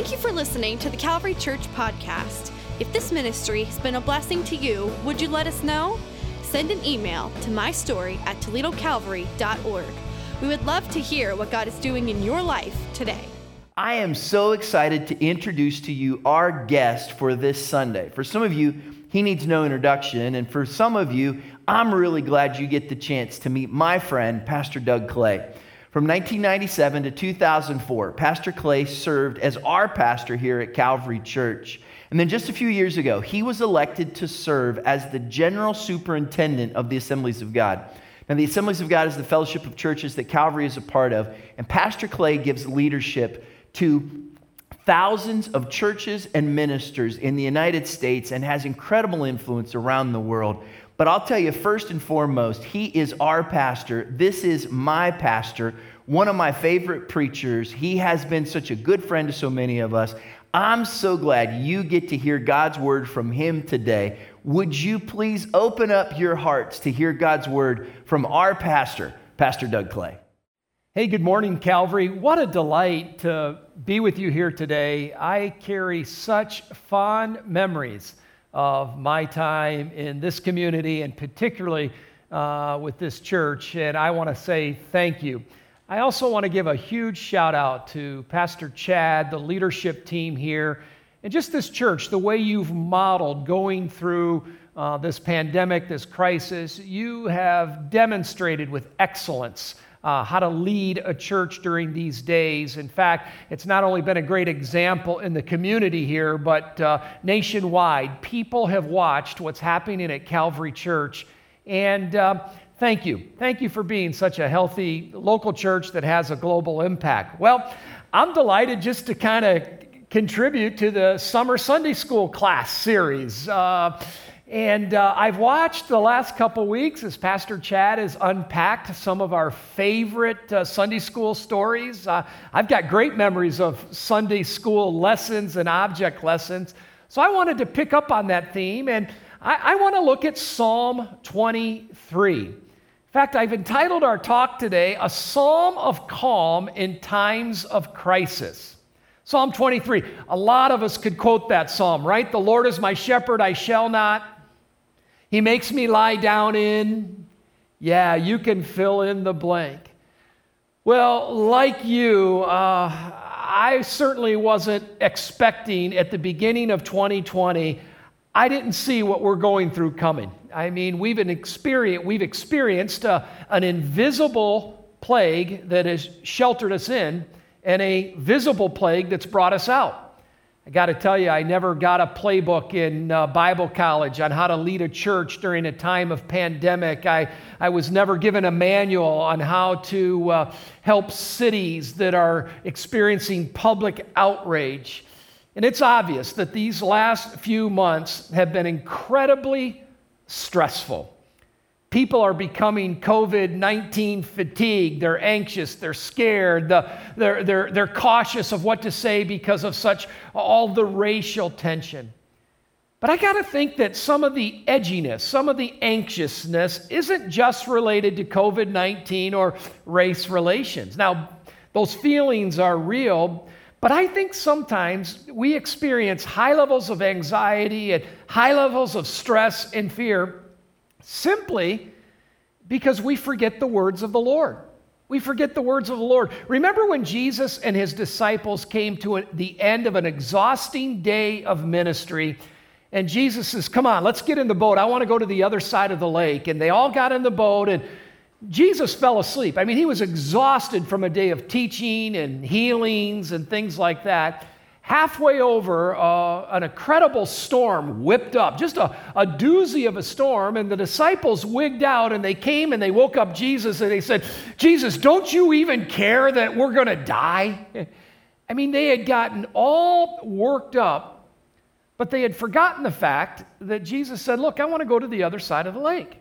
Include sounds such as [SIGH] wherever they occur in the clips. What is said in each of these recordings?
Thank you for listening to the Calvary Church podcast. If this ministry has been a blessing to you, would you let us know? Send an email to mystory at toledocalvary.org. We would love to hear what God is doing in your life today. I am so excited to introduce to you our guest for this Sunday. For some of you, he needs no introduction. And for some of you, I'm really glad you get the chance to meet my friend, Pastor Doug Clay. From 1997 to 2004, Pastor Clay served as our pastor here at Calvary Church. And then just a few years ago, he was elected to serve as the general superintendent of the Assemblies of God. Now, the Assemblies of God is the fellowship of churches that Calvary is a part of, and Pastor Clay gives leadership to thousands of churches and ministers in the United States and has incredible influence around the world. But I'll tell you, first and foremost, he is our pastor. This is my pastor, one of my favorite preachers. He has been such a good friend to so many of us. I'm so glad you get to hear God's word from him today. Would you please open up your hearts to hear God's word from our pastor, Pastor Doug Clay? Hey, good morning, Calvary. What a delight to be with you here today. I carry such fond memories of my time in this community and particularly uh, with this church, and I want to say thank you. I also want to give a huge shout out to Pastor Chad, the leadership team here, and just this church, the way you've modeled going through uh, this pandemic, this crisis. You have demonstrated with excellence uh, how to lead a church during these days. In fact, it's not only been a great example in the community here, but uh, nationwide. People have watched what's happening at Calvary Church. And uh, thank you. Thank you for being such a healthy local church that has a global impact. Well, I'm delighted just to kind of contribute to the summer Sunday school class series. Uh, and uh, I've watched the last couple weeks as Pastor Chad has unpacked some of our favorite uh, Sunday school stories. Uh, I've got great memories of Sunday school lessons and object lessons. So I wanted to pick up on that theme, and I, I want to look at Psalm 23. In fact, I've entitled our talk today, A Psalm of Calm in Times of Crisis. Psalm 23. A lot of us could quote that psalm, right? The Lord is my shepherd, I shall not he makes me lie down in. Yeah, you can fill in the blank. Well, like you, uh, I certainly wasn't expecting at the beginning of 2020. I didn't see what we're going through coming. I mean, we've, experienced, we've experienced uh, an invisible plague that has sheltered us in and a visible plague that's brought us out. I got to tell you, I never got a playbook in uh, Bible college on how to lead a church during a time of pandemic. I, I was never given a manual on how to uh, help cities that are experiencing public outrage. And it's obvious that these last few months have been incredibly stressful. People are becoming COVID 19 fatigued. They're anxious. They're scared. The, they're, they're, they're cautious of what to say because of such all the racial tension. But I got to think that some of the edginess, some of the anxiousness isn't just related to COVID 19 or race relations. Now, those feelings are real, but I think sometimes we experience high levels of anxiety and high levels of stress and fear simply because we forget the words of the Lord. We forget the words of the Lord. Remember when Jesus and his disciples came to the end of an exhausting day of ministry, and Jesus says, Come on, let's get in the boat. I want to go to the other side of the lake. And they all got in the boat, and Jesus fell asleep. I mean, he was exhausted from a day of teaching and healings and things like that halfway over, uh, an incredible storm whipped up, just a, a doozy of a storm, and the disciples wigged out and they came and they woke up Jesus and they said, Jesus, don't you even care that we're going to die? [LAUGHS] I mean, they had gotten all worked up, but they had forgotten the fact that Jesus said, Look, I want to go to the other side of the lake.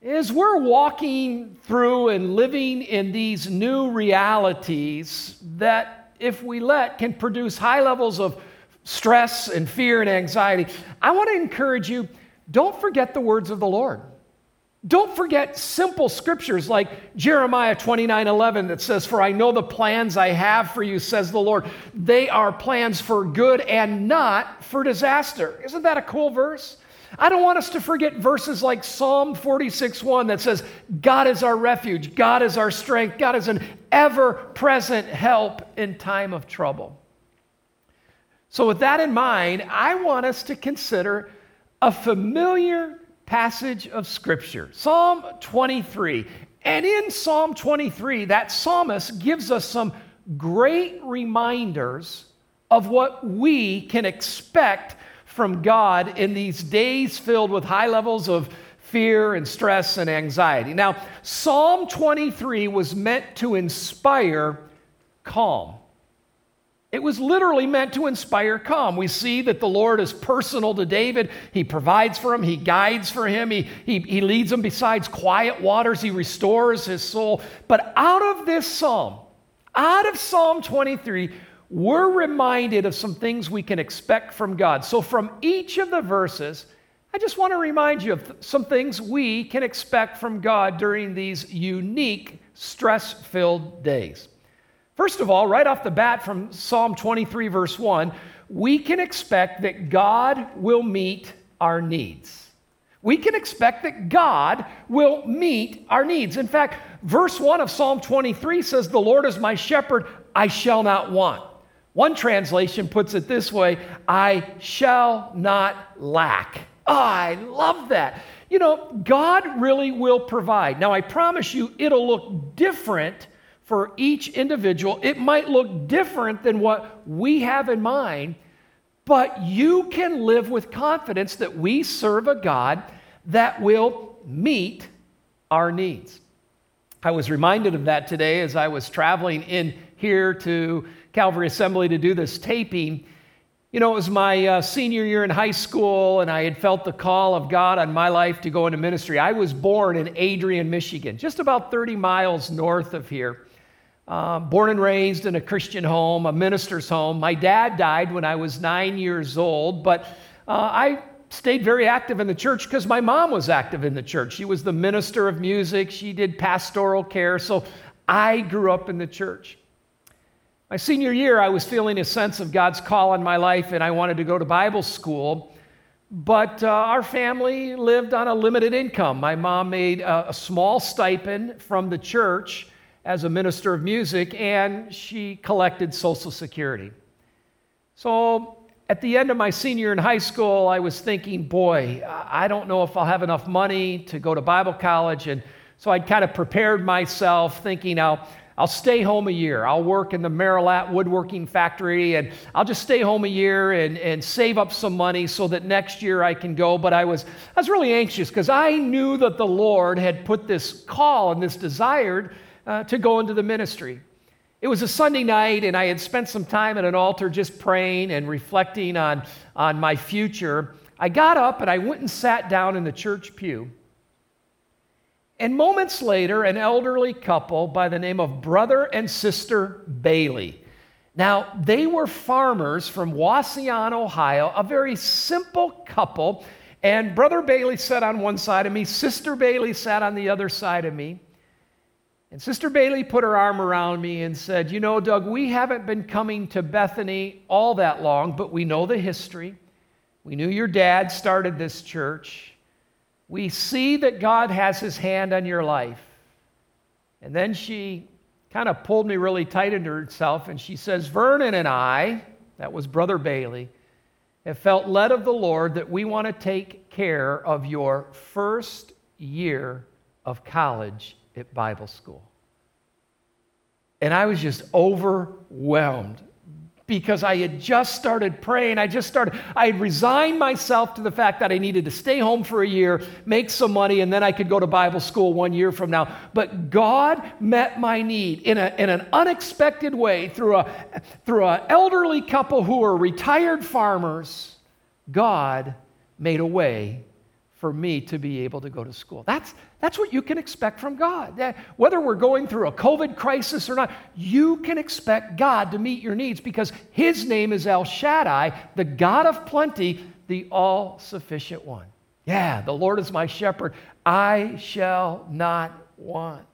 As we're walking through and living in these new realities that if we let, can produce high levels of stress and fear and anxiety. I want to encourage you don't forget the words of the Lord. Don't forget simple scriptures like Jeremiah 29 11 that says, For I know the plans I have for you, says the Lord. They are plans for good and not for disaster. Isn't that a cool verse? I don't want us to forget verses like Psalm 46 1 that says, God is our refuge, God is our strength, God is an ever present help in time of trouble. So, with that in mind, I want us to consider a familiar passage of Scripture, Psalm 23. And in Psalm 23, that psalmist gives us some great reminders of what we can expect from God in these days filled with high levels of fear and stress and anxiety. Now, Psalm 23 was meant to inspire calm. It was literally meant to inspire calm. We see that the Lord is personal to David. He provides for him, he guides for him, he, he, he leads him besides quiet waters, he restores his soul. But out of this psalm, out of Psalm 23, we're reminded of some things we can expect from God. So, from each of the verses, I just want to remind you of some things we can expect from God during these unique, stress filled days. First of all, right off the bat from Psalm 23, verse 1, we can expect that God will meet our needs. We can expect that God will meet our needs. In fact, verse 1 of Psalm 23 says, The Lord is my shepherd, I shall not want. One translation puts it this way I shall not lack. Oh, I love that. You know, God really will provide. Now, I promise you, it'll look different for each individual. It might look different than what we have in mind, but you can live with confidence that we serve a God that will meet our needs. I was reminded of that today as I was traveling in here to Calvary Assembly to do this taping. You know, it was my uh, senior year in high school, and I had felt the call of God on my life to go into ministry. I was born in Adrian, Michigan, just about 30 miles north of here. Uh, born and raised in a Christian home, a minister's home. My dad died when I was nine years old, but uh, I stayed very active in the church because my mom was active in the church. She was the minister of music, she did pastoral care, so I grew up in the church. My senior year, I was feeling a sense of God's call on my life, and I wanted to go to Bible school. But uh, our family lived on a limited income. My mom made a, a small stipend from the church as a minister of music, and she collected Social Security. So at the end of my senior in high school, I was thinking, boy, I don't know if I'll have enough money to go to Bible college. And so I'd kind of prepared myself thinking, I'll, I'll stay home a year. I'll work in the Merillat woodworking factory and I'll just stay home a year and, and save up some money so that next year I can go. But I was, I was really anxious because I knew that the Lord had put this call and this desire uh, to go into the ministry. It was a Sunday night, and I had spent some time at an altar just praying and reflecting on, on my future. I got up and I went and sat down in the church pew. And moments later, an elderly couple by the name of Brother and Sister Bailey. Now, they were farmers from Wauseon, Ohio, a very simple couple. And Brother Bailey sat on one side of me, Sister Bailey sat on the other side of me. And Sister Bailey put her arm around me and said, You know, Doug, we haven't been coming to Bethany all that long, but we know the history. We knew your dad started this church. We see that God has his hand on your life. And then she kind of pulled me really tight into herself and she says, Vernon and I, that was Brother Bailey, have felt led of the Lord that we want to take care of your first year of college at Bible school. And I was just overwhelmed because I had just started praying. I just started, I had resigned myself to the fact that I needed to stay home for a year, make some money, and then I could go to Bible school one year from now. But God met my need in, a, in an unexpected way through a through an elderly couple who were retired farmers. God made a way for me to be able to go to school. That's, that's what you can expect from God. Whether we're going through a COVID crisis or not, you can expect God to meet your needs because His name is El Shaddai, the God of plenty, the all sufficient one. Yeah, the Lord is my shepherd. I shall not want.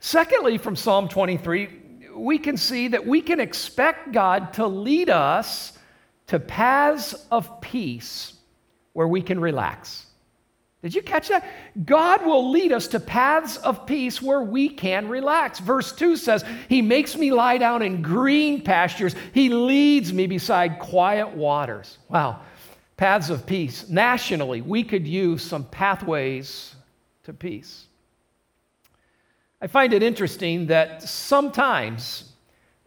Secondly, from Psalm 23, we can see that we can expect God to lead us to paths of peace where we can relax. Did you catch that? God will lead us to paths of peace where we can relax. Verse 2 says, He makes me lie down in green pastures, He leads me beside quiet waters. Wow, paths of peace. Nationally, we could use some pathways to peace. I find it interesting that sometimes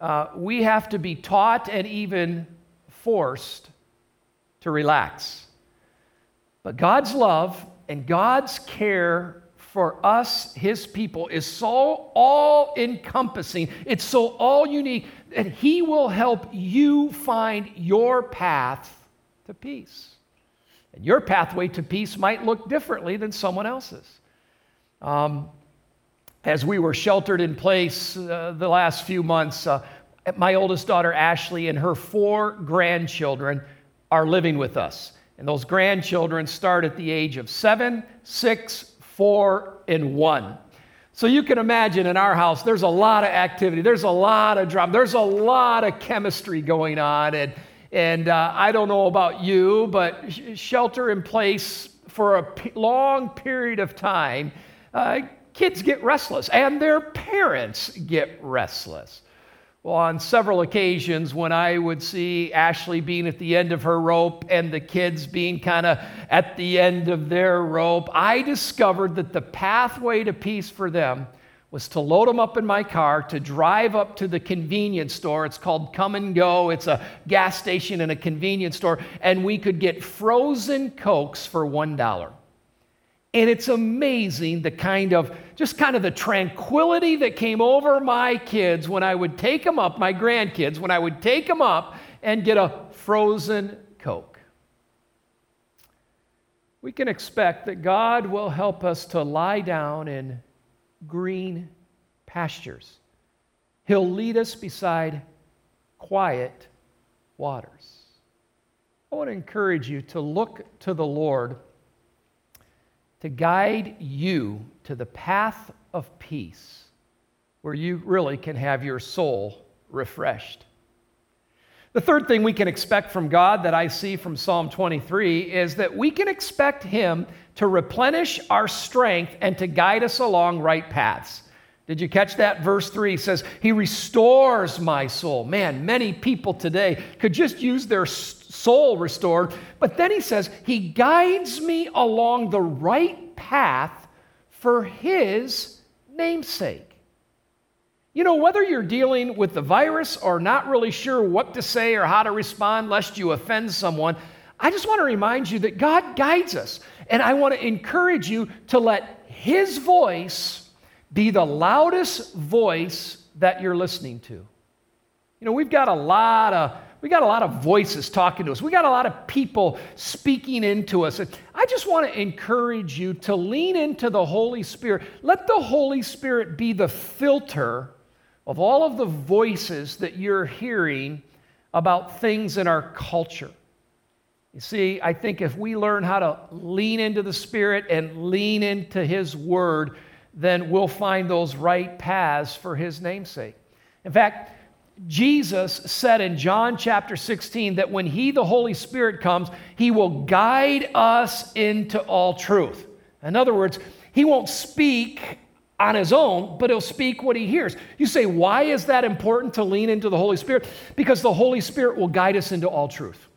uh, we have to be taught and even forced to relax. But God's love and God's care for us, His people, is so all encompassing, it's so all unique that He will help you find your path to peace. And your pathway to peace might look differently than someone else's. Um, as we were sheltered in place uh, the last few months, uh, my oldest daughter, Ashley, and her four grandchildren are living with us. And those grandchildren start at the age of seven, six, four, and one. So you can imagine in our house, there's a lot of activity, there's a lot of drama, there's a lot of chemistry going on. And, and uh, I don't know about you, but shelter in place for a p- long period of time uh, kids get restless and their parents get restless. Well, on several occasions, when I would see Ashley being at the end of her rope and the kids being kind of at the end of their rope, I discovered that the pathway to peace for them was to load them up in my car, to drive up to the convenience store. It's called Come and Go. It's a gas station and a convenience store. And we could get frozen Cokes for $1. And it's amazing the kind of, just kind of the tranquility that came over my kids when I would take them up, my grandkids, when I would take them up and get a frozen Coke. We can expect that God will help us to lie down in green pastures. He'll lead us beside quiet waters. I want to encourage you to look to the Lord to guide you to the path of peace where you really can have your soul refreshed. The third thing we can expect from God that I see from Psalm 23 is that we can expect Him to replenish our strength and to guide us along right paths. Did you catch that? Verse 3 says, He restores my soul. Man, many people today could just use their soul restored. But then he says, He guides me along the right path for His namesake. You know, whether you're dealing with the virus or not really sure what to say or how to respond lest you offend someone, I just want to remind you that God guides us. And I want to encourage you to let His voice be the loudest voice that you're listening to. You know, we've got a lot of we got a lot of voices talking to us. We got a lot of people speaking into us. I just want to encourage you to lean into the Holy Spirit. Let the Holy Spirit be the filter of all of the voices that you're hearing about things in our culture. You see, I think if we learn how to lean into the Spirit and lean into His Word, then we'll find those right paths for His namesake. In fact, Jesus said in John chapter 16 that when He, the Holy Spirit, comes, He will guide us into all truth. In other words, He won't speak on His own, but He'll speak what He hears. You say, why is that important to lean into the Holy Spirit? Because the Holy Spirit will guide us into all truth.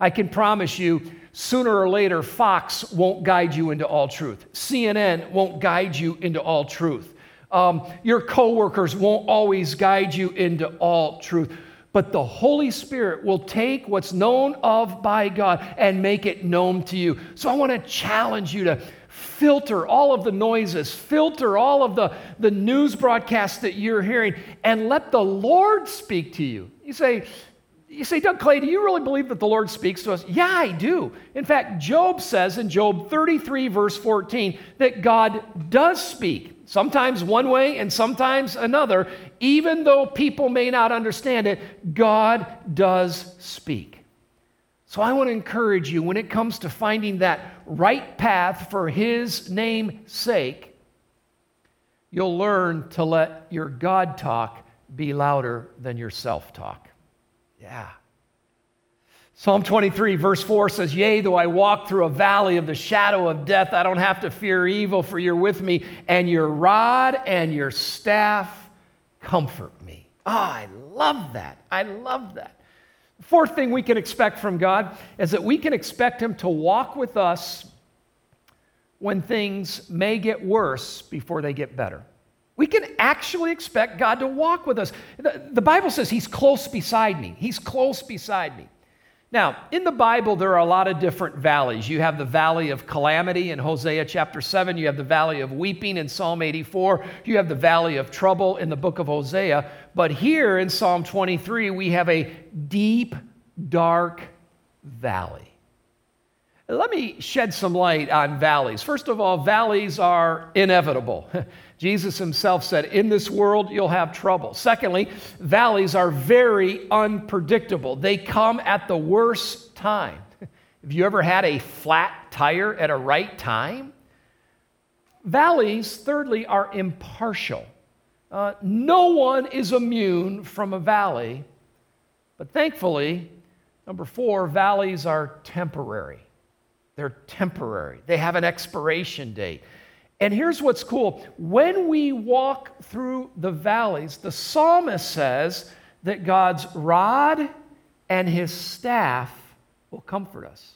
I can promise you, sooner or later, Fox won't guide you into all truth. CNN won't guide you into all truth. Um, your coworkers won't always guide you into all truth, but the Holy Spirit will take what's known of by God and make it known to you. So I want to challenge you to filter all of the noises, filter all of the, the news broadcasts that you're hearing, and let the Lord speak to you. You say, you say, Doug Clay, do you really believe that the Lord speaks to us? Yeah, I do. In fact, Job says in Job 33, verse 14, that God does speak sometimes one way and sometimes another, even though people may not understand it, God does speak. So I want to encourage you when it comes to finding that right path for His name's sake, you'll learn to let your God talk be louder than your self talk. Yeah. Psalm 23, verse 4 says, Yea, though I walk through a valley of the shadow of death, I don't have to fear evil, for you're with me, and your rod and your staff comfort me. Oh, I love that. I love that. Fourth thing we can expect from God is that we can expect Him to walk with us when things may get worse before they get better. We can actually expect God to walk with us. The, the Bible says He's close beside me. He's close beside me. Now, in the Bible, there are a lot of different valleys. You have the valley of calamity in Hosea chapter 7. You have the valley of weeping in Psalm 84. You have the valley of trouble in the book of Hosea. But here in Psalm 23, we have a deep, dark valley. Let me shed some light on valleys. First of all, valleys are inevitable. [LAUGHS] Jesus himself said, In this world, you'll have trouble. Secondly, valleys are very unpredictable, they come at the worst time. [LAUGHS] Have you ever had a flat tire at a right time? Valleys, thirdly, are impartial. Uh, no one is immune from a valley, but thankfully, number four, valleys are temporary. They're temporary, they have an expiration date. And here's what's cool when we walk through the valleys, the psalmist says that God's rod and his staff will comfort us.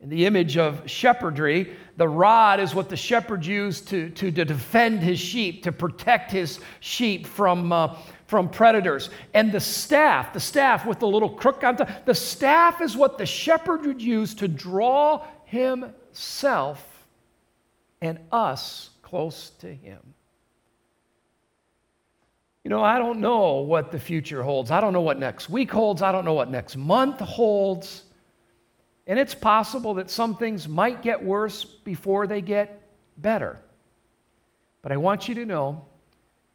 In the image of shepherdry, the rod is what the shepherd used to, to, to defend his sheep, to protect his sheep from, uh, from predators. And the staff, the staff with the little crook on top, the staff is what the shepherd would use to draw himself and us close to Him. You know, I don't know what the future holds. I don't know what next week holds. I don't know what next month holds. And it's possible that some things might get worse before they get better. But I want you to know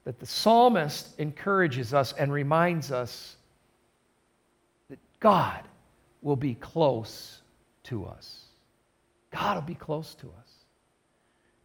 that the psalmist encourages us and reminds us that God will be close to us. God will be close to us.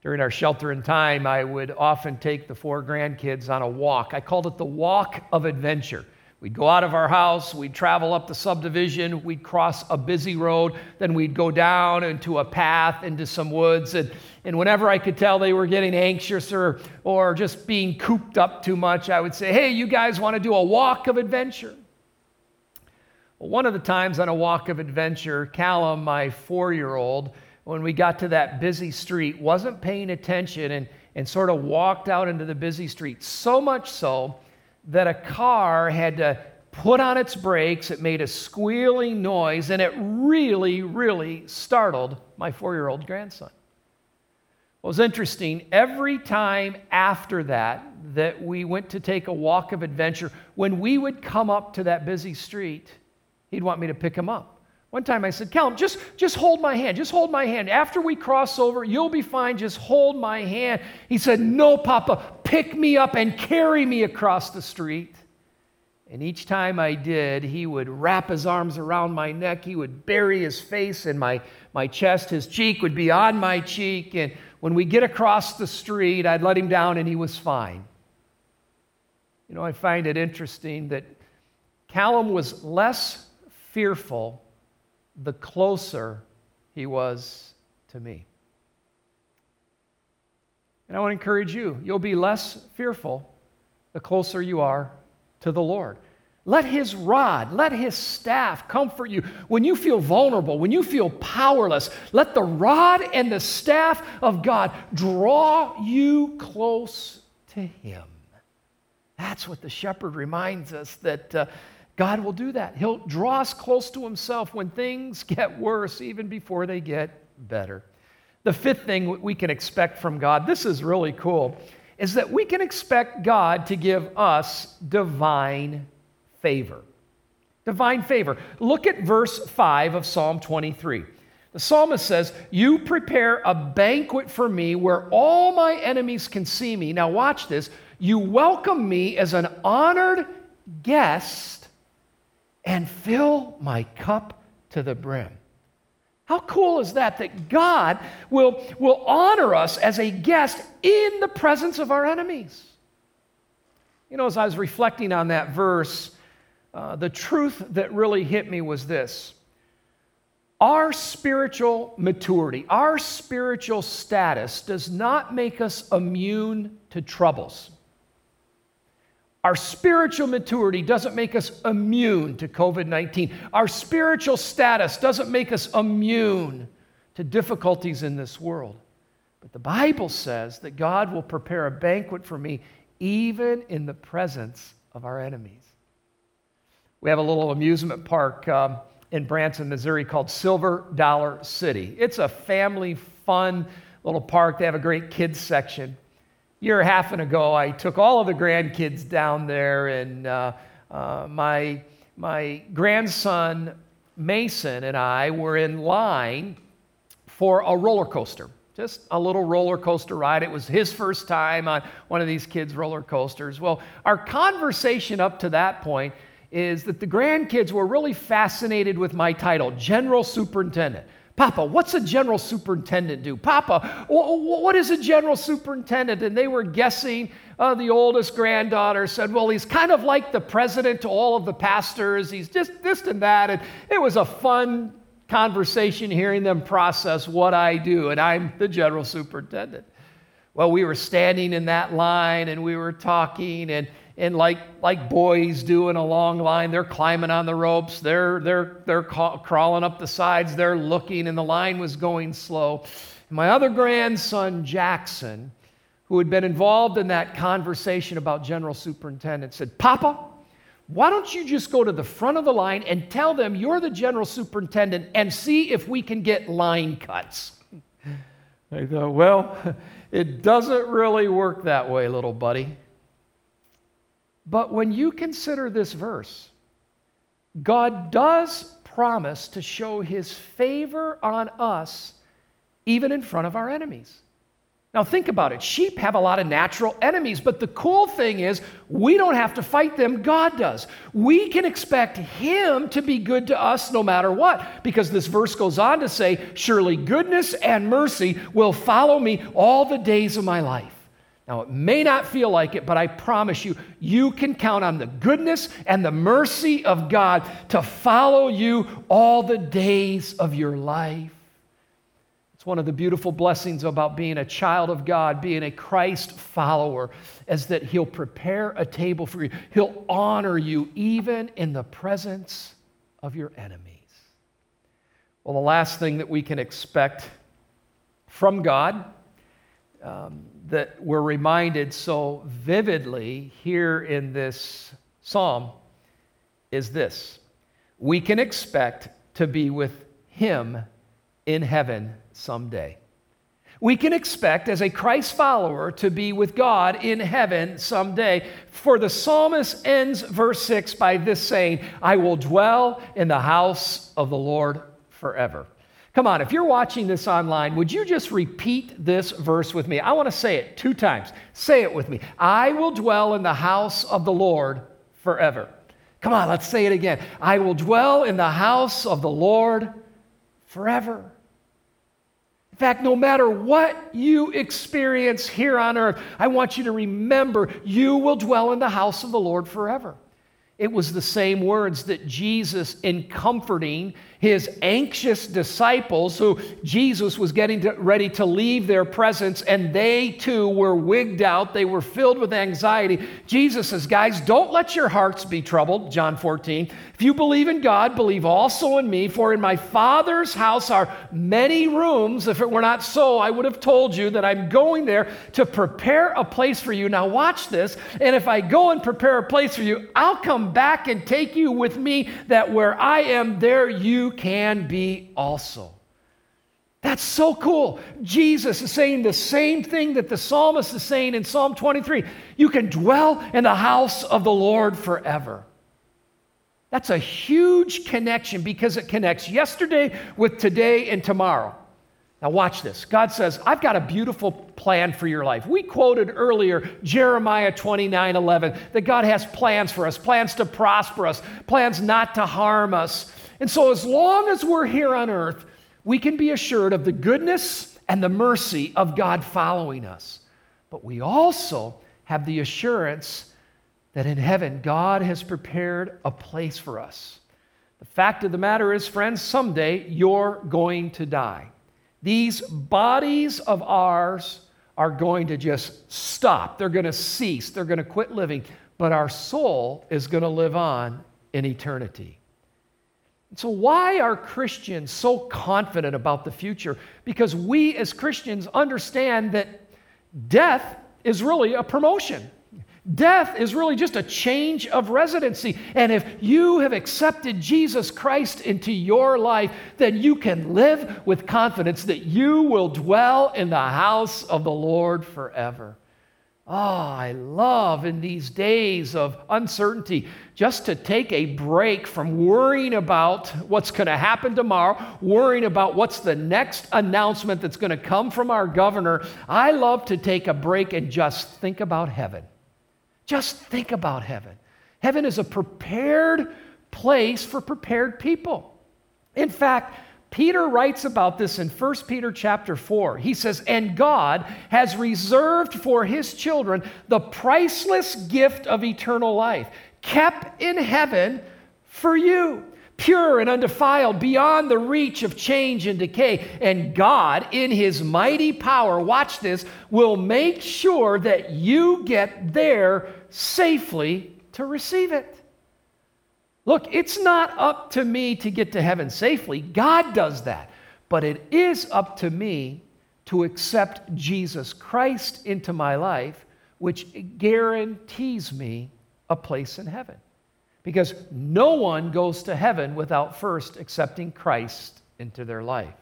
During our shelter in time, I would often take the four grandkids on a walk. I called it the walk of adventure. We'd go out of our house, we'd travel up the subdivision, we'd cross a busy road, then we'd go down into a path into some woods. And, and whenever I could tell they were getting anxious or, or just being cooped up too much, I would say, Hey, you guys want to do a walk of adventure? Well, one of the times on a walk of adventure, Callum, my four year old, when we got to that busy street, wasn't paying attention and, and sort of walked out into the busy street. So much so that a car had to put on its brakes. It made a squealing noise, and it really, really startled my four year old grandson. What was interesting, every time after that, that we went to take a walk of adventure, when we would come up to that busy street, he'd want me to pick him up. One time I said, Callum, just, just hold my hand. Just hold my hand. After we cross over, you'll be fine. Just hold my hand. He said, No, Papa, pick me up and carry me across the street. And each time I did, he would wrap his arms around my neck. He would bury his face in my, my chest. His cheek would be on my cheek. And when we get across the street, I'd let him down and he was fine. You know, I find it interesting that Callum was less fearful the closer he was to me. And I want to encourage you, you'll be less fearful the closer you are to the Lord. Let his rod, let his staff comfort you. When you feel vulnerable, when you feel powerless, let the rod and the staff of God draw you close to him. That's what the shepherd reminds us that uh, God will do that. He'll draw us close to Himself when things [LAUGHS] get worse, even before they get better. The fifth thing we can expect from God, this is really cool, is that we can expect God to give us divine favor. Divine favor. Look at verse 5 of Psalm 23. The psalmist says, You prepare a banquet for me where all my enemies can see me. Now, watch this. You welcome me as an honored guest and fill my cup to the brim. How cool is that? That God will, will honor us as a guest in the presence of our enemies. You know, as I was reflecting on that verse, uh, the truth that really hit me was this our spiritual maturity, our spiritual status does not make us immune to troubles. Our spiritual maturity doesn't make us immune to COVID 19. Our spiritual status doesn't make us immune to difficulties in this world. But the Bible says that God will prepare a banquet for me even in the presence of our enemies. We have a little amusement park um, in Branson, Missouri called Silver Dollar City. It's a family fun little park. They have a great kids section year and a half ago, I took all of the grandkids down there, and uh, uh, my, my grandson Mason and I were in line for a roller coaster, just a little roller coaster ride. It was his first time on one of these kids' roller coasters. Well, our conversation up to that point is that the grandkids were really fascinated with my title, General Superintendent. Papa, what's a general superintendent do? Papa, what is a general superintendent? And they were guessing. Uh, the oldest granddaughter said, Well, he's kind of like the president to all of the pastors. He's just this and that. And it was a fun conversation hearing them process what I do. And I'm the general superintendent. Well, we were standing in that line and we were talking, and and like, like boys do in a long line, they're climbing on the ropes, they're, they're, they're ca- crawling up the sides, they're looking, and the line was going slow. And my other grandson, Jackson, who had been involved in that conversation about General Superintendent, said, Papa, why don't you just go to the front of the line and tell them you're the General Superintendent and see if we can get line cuts? [LAUGHS] I thought, well, [LAUGHS] it doesn't really work that way, little buddy. But when you consider this verse, God does promise to show his favor on us even in front of our enemies. Now, think about it. Sheep have a lot of natural enemies, but the cool thing is we don't have to fight them, God does. We can expect Him to be good to us no matter what, because this verse goes on to say, Surely goodness and mercy will follow me all the days of my life. Now, it may not feel like it, but I promise you, you can count on the goodness and the mercy of God to follow you all the days of your life. It's one of the beautiful blessings about being a child of God, being a Christ follower, is that He'll prepare a table for you. He'll honor you even in the presence of your enemies. Well, the last thing that we can expect from God um, that we're reminded so vividly here in this psalm is this we can expect to be with Him in heaven someday. We can expect, as a Christ follower, to be with God in heaven someday. For the psalmist ends verse 6 by this saying, I will dwell in the house of the Lord forever. Come on, if you're watching this online, would you just repeat this verse with me? I want to say it two times. Say it with me. I will dwell in the house of the Lord forever. Come on, let's say it again. I will dwell in the house of the Lord forever. In fact, no matter what you experience here on earth, I want you to remember you will dwell in the house of the Lord forever. It was the same words that Jesus, in comforting his anxious disciples, who Jesus was getting to, ready to leave their presence, and they too were wigged out. They were filled with anxiety. Jesus says, Guys, don't let your hearts be troubled. John 14. If you believe in God, believe also in me, for in my Father's house are many rooms. If it were not so, I would have told you that I'm going there to prepare a place for you. Now, watch this. And if I go and prepare a place for you, I'll come back and take you with me, that where I am, there you can be also. That's so cool. Jesus is saying the same thing that the psalmist is saying in Psalm 23 you can dwell in the house of the Lord forever. That's a huge connection because it connects yesterday with today and tomorrow. Now, watch this. God says, I've got a beautiful plan for your life. We quoted earlier Jeremiah 29 11, that God has plans for us, plans to prosper us, plans not to harm us. And so, as long as we're here on earth, we can be assured of the goodness and the mercy of God following us. But we also have the assurance that in heaven, God has prepared a place for us. The fact of the matter is, friends, someday you're going to die. These bodies of ours are going to just stop. They're going to cease. They're going to quit living. But our soul is going to live on in eternity. So, why are Christians so confident about the future? Because we as Christians understand that death is really a promotion. Death is really just a change of residency. And if you have accepted Jesus Christ into your life, then you can live with confidence that you will dwell in the house of the Lord forever. Oh, I love in these days of uncertainty just to take a break from worrying about what's going to happen tomorrow, worrying about what's the next announcement that's going to come from our governor. I love to take a break and just think about heaven. Just think about heaven. Heaven is a prepared place for prepared people. In fact, Peter writes about this in 1 Peter chapter 4. He says, And God has reserved for his children the priceless gift of eternal life, kept in heaven for you, pure and undefiled, beyond the reach of change and decay. And God, in his mighty power, watch this, will make sure that you get there safely to receive it. Look, it's not up to me to get to heaven safely. God does that. But it is up to me to accept Jesus Christ into my life, which guarantees me a place in heaven. Because no one goes to heaven without first accepting Christ into their life.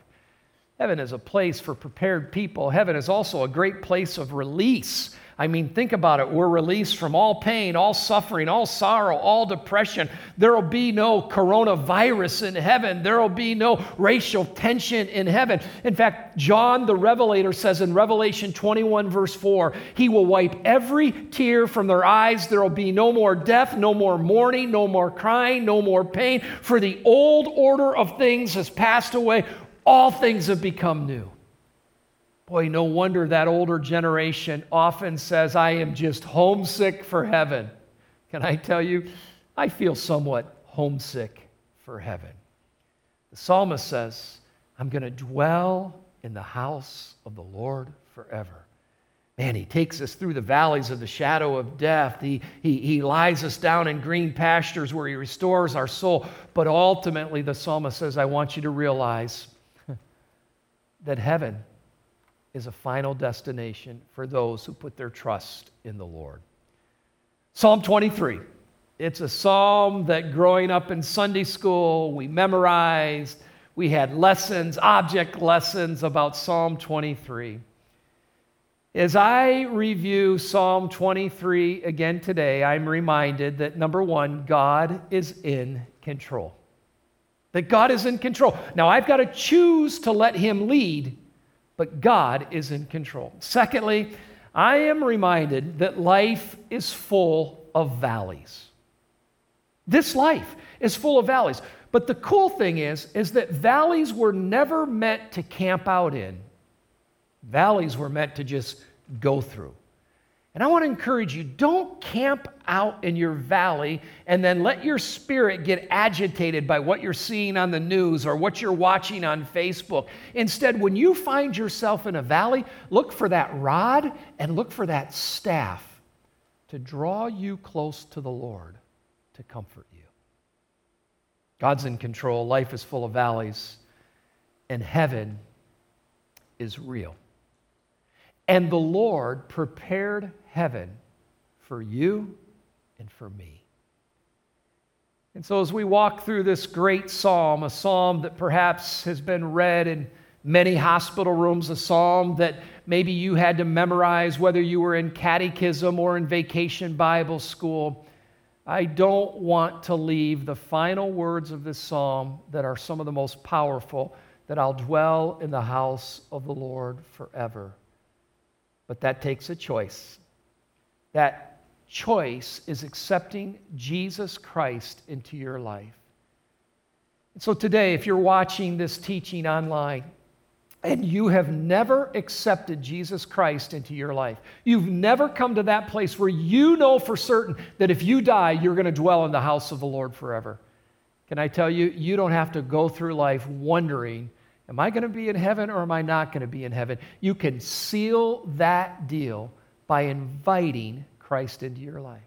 Heaven is a place for prepared people. Heaven is also a great place of release I mean, think about it. We're released from all pain, all suffering, all sorrow, all depression. There will be no coronavirus in heaven. There will be no racial tension in heaven. In fact, John the Revelator says in Revelation 21, verse 4, He will wipe every tear from their eyes. There will be no more death, no more mourning, no more crying, no more pain, for the old order of things has passed away. All things have become new. Boy, no wonder that older generation often says, I am just homesick for heaven. Can I tell you, I feel somewhat homesick for heaven. The psalmist says, I'm going to dwell in the house of the Lord forever. Man, he takes us through the valleys of the shadow of death. He, he, he lies us down in green pastures where he restores our soul. But ultimately, the psalmist says, I want you to realize [LAUGHS] that heaven is a final destination for those who put their trust in the Lord. Psalm 23. It's a psalm that growing up in Sunday school, we memorized. We had lessons, object lessons about Psalm 23. As I review Psalm 23 again today, I'm reminded that number one, God is in control. That God is in control. Now, I've got to choose to let Him lead but God is in control. Secondly, I am reminded that life is full of valleys. This life is full of valleys. But the cool thing is is that valleys were never meant to camp out in. Valleys were meant to just go through. And I want to encourage you don't camp out in your valley and then let your spirit get agitated by what you're seeing on the news or what you're watching on Facebook. Instead, when you find yourself in a valley, look for that rod and look for that staff to draw you close to the Lord to comfort you. God's in control, life is full of valleys, and heaven is real. And the Lord prepared heaven for you and for me. And so, as we walk through this great psalm, a psalm that perhaps has been read in many hospital rooms, a psalm that maybe you had to memorize whether you were in catechism or in vacation Bible school, I don't want to leave the final words of this psalm that are some of the most powerful that I'll dwell in the house of the Lord forever. But that takes a choice. That choice is accepting Jesus Christ into your life. And So today, if you're watching this teaching online, and you have never accepted Jesus Christ into your life, you've never come to that place where you know for certain that if you die, you're going to dwell in the house of the Lord forever. Can I tell you, you don't have to go through life wondering, am I going to be in heaven or am I not going to be in heaven? You can seal that deal by inviting Christ into your life.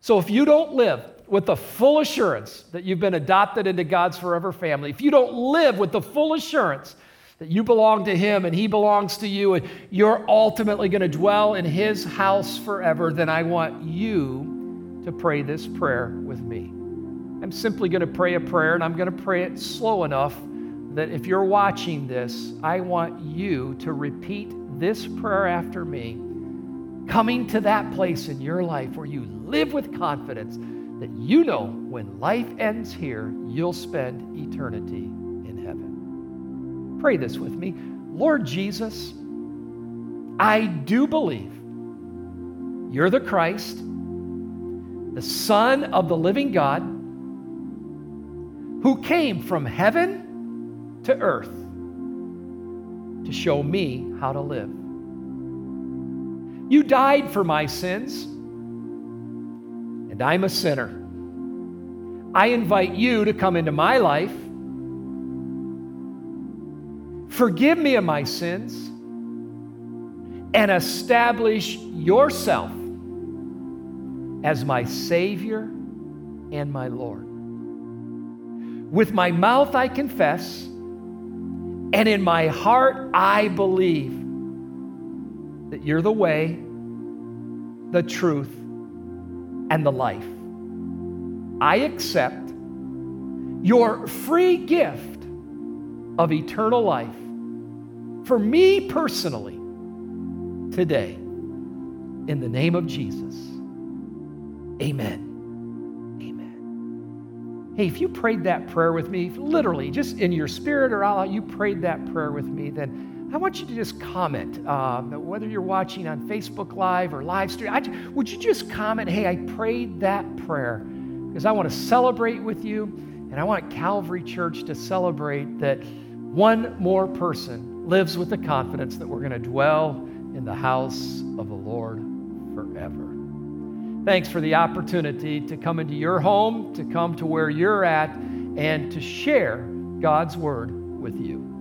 So if you don't live with the full assurance that you've been adopted into God's forever family, if you don't live with the full assurance that you belong to Him and He belongs to you, and you're ultimately going to dwell in His house forever, then I want you to pray this prayer with me. I'm simply going to pray a prayer, and I'm going to pray it slow enough that if you're watching this, I want you to repeat this prayer after me, coming to that place in your life where you live with confidence that you know when life ends here, you'll spend eternity in heaven. Pray this with me. Lord Jesus, I do believe you're the Christ, the Son of the living God, who came from heaven to earth to show me how to live. You died for my sins, and I'm a sinner. I invite you to come into my life Forgive me of my sins and establish yourself as my Savior and my Lord. With my mouth I confess, and in my heart I believe that you're the way, the truth, and the life. I accept your free gift of eternal life for me personally today. In the name of Jesus. Amen. Amen. Hey, if you prayed that prayer with me, literally, just in your spirit or out you prayed that prayer with me, then I want you to just comment, um, whether you're watching on Facebook Live or live stream. I, would you just comment, hey, I prayed that prayer? Because I want to celebrate with you, and I want Calvary Church to celebrate that one more person lives with the confidence that we're going to dwell in the house of the Lord forever. Thanks for the opportunity to come into your home, to come to where you're at, and to share God's word with you.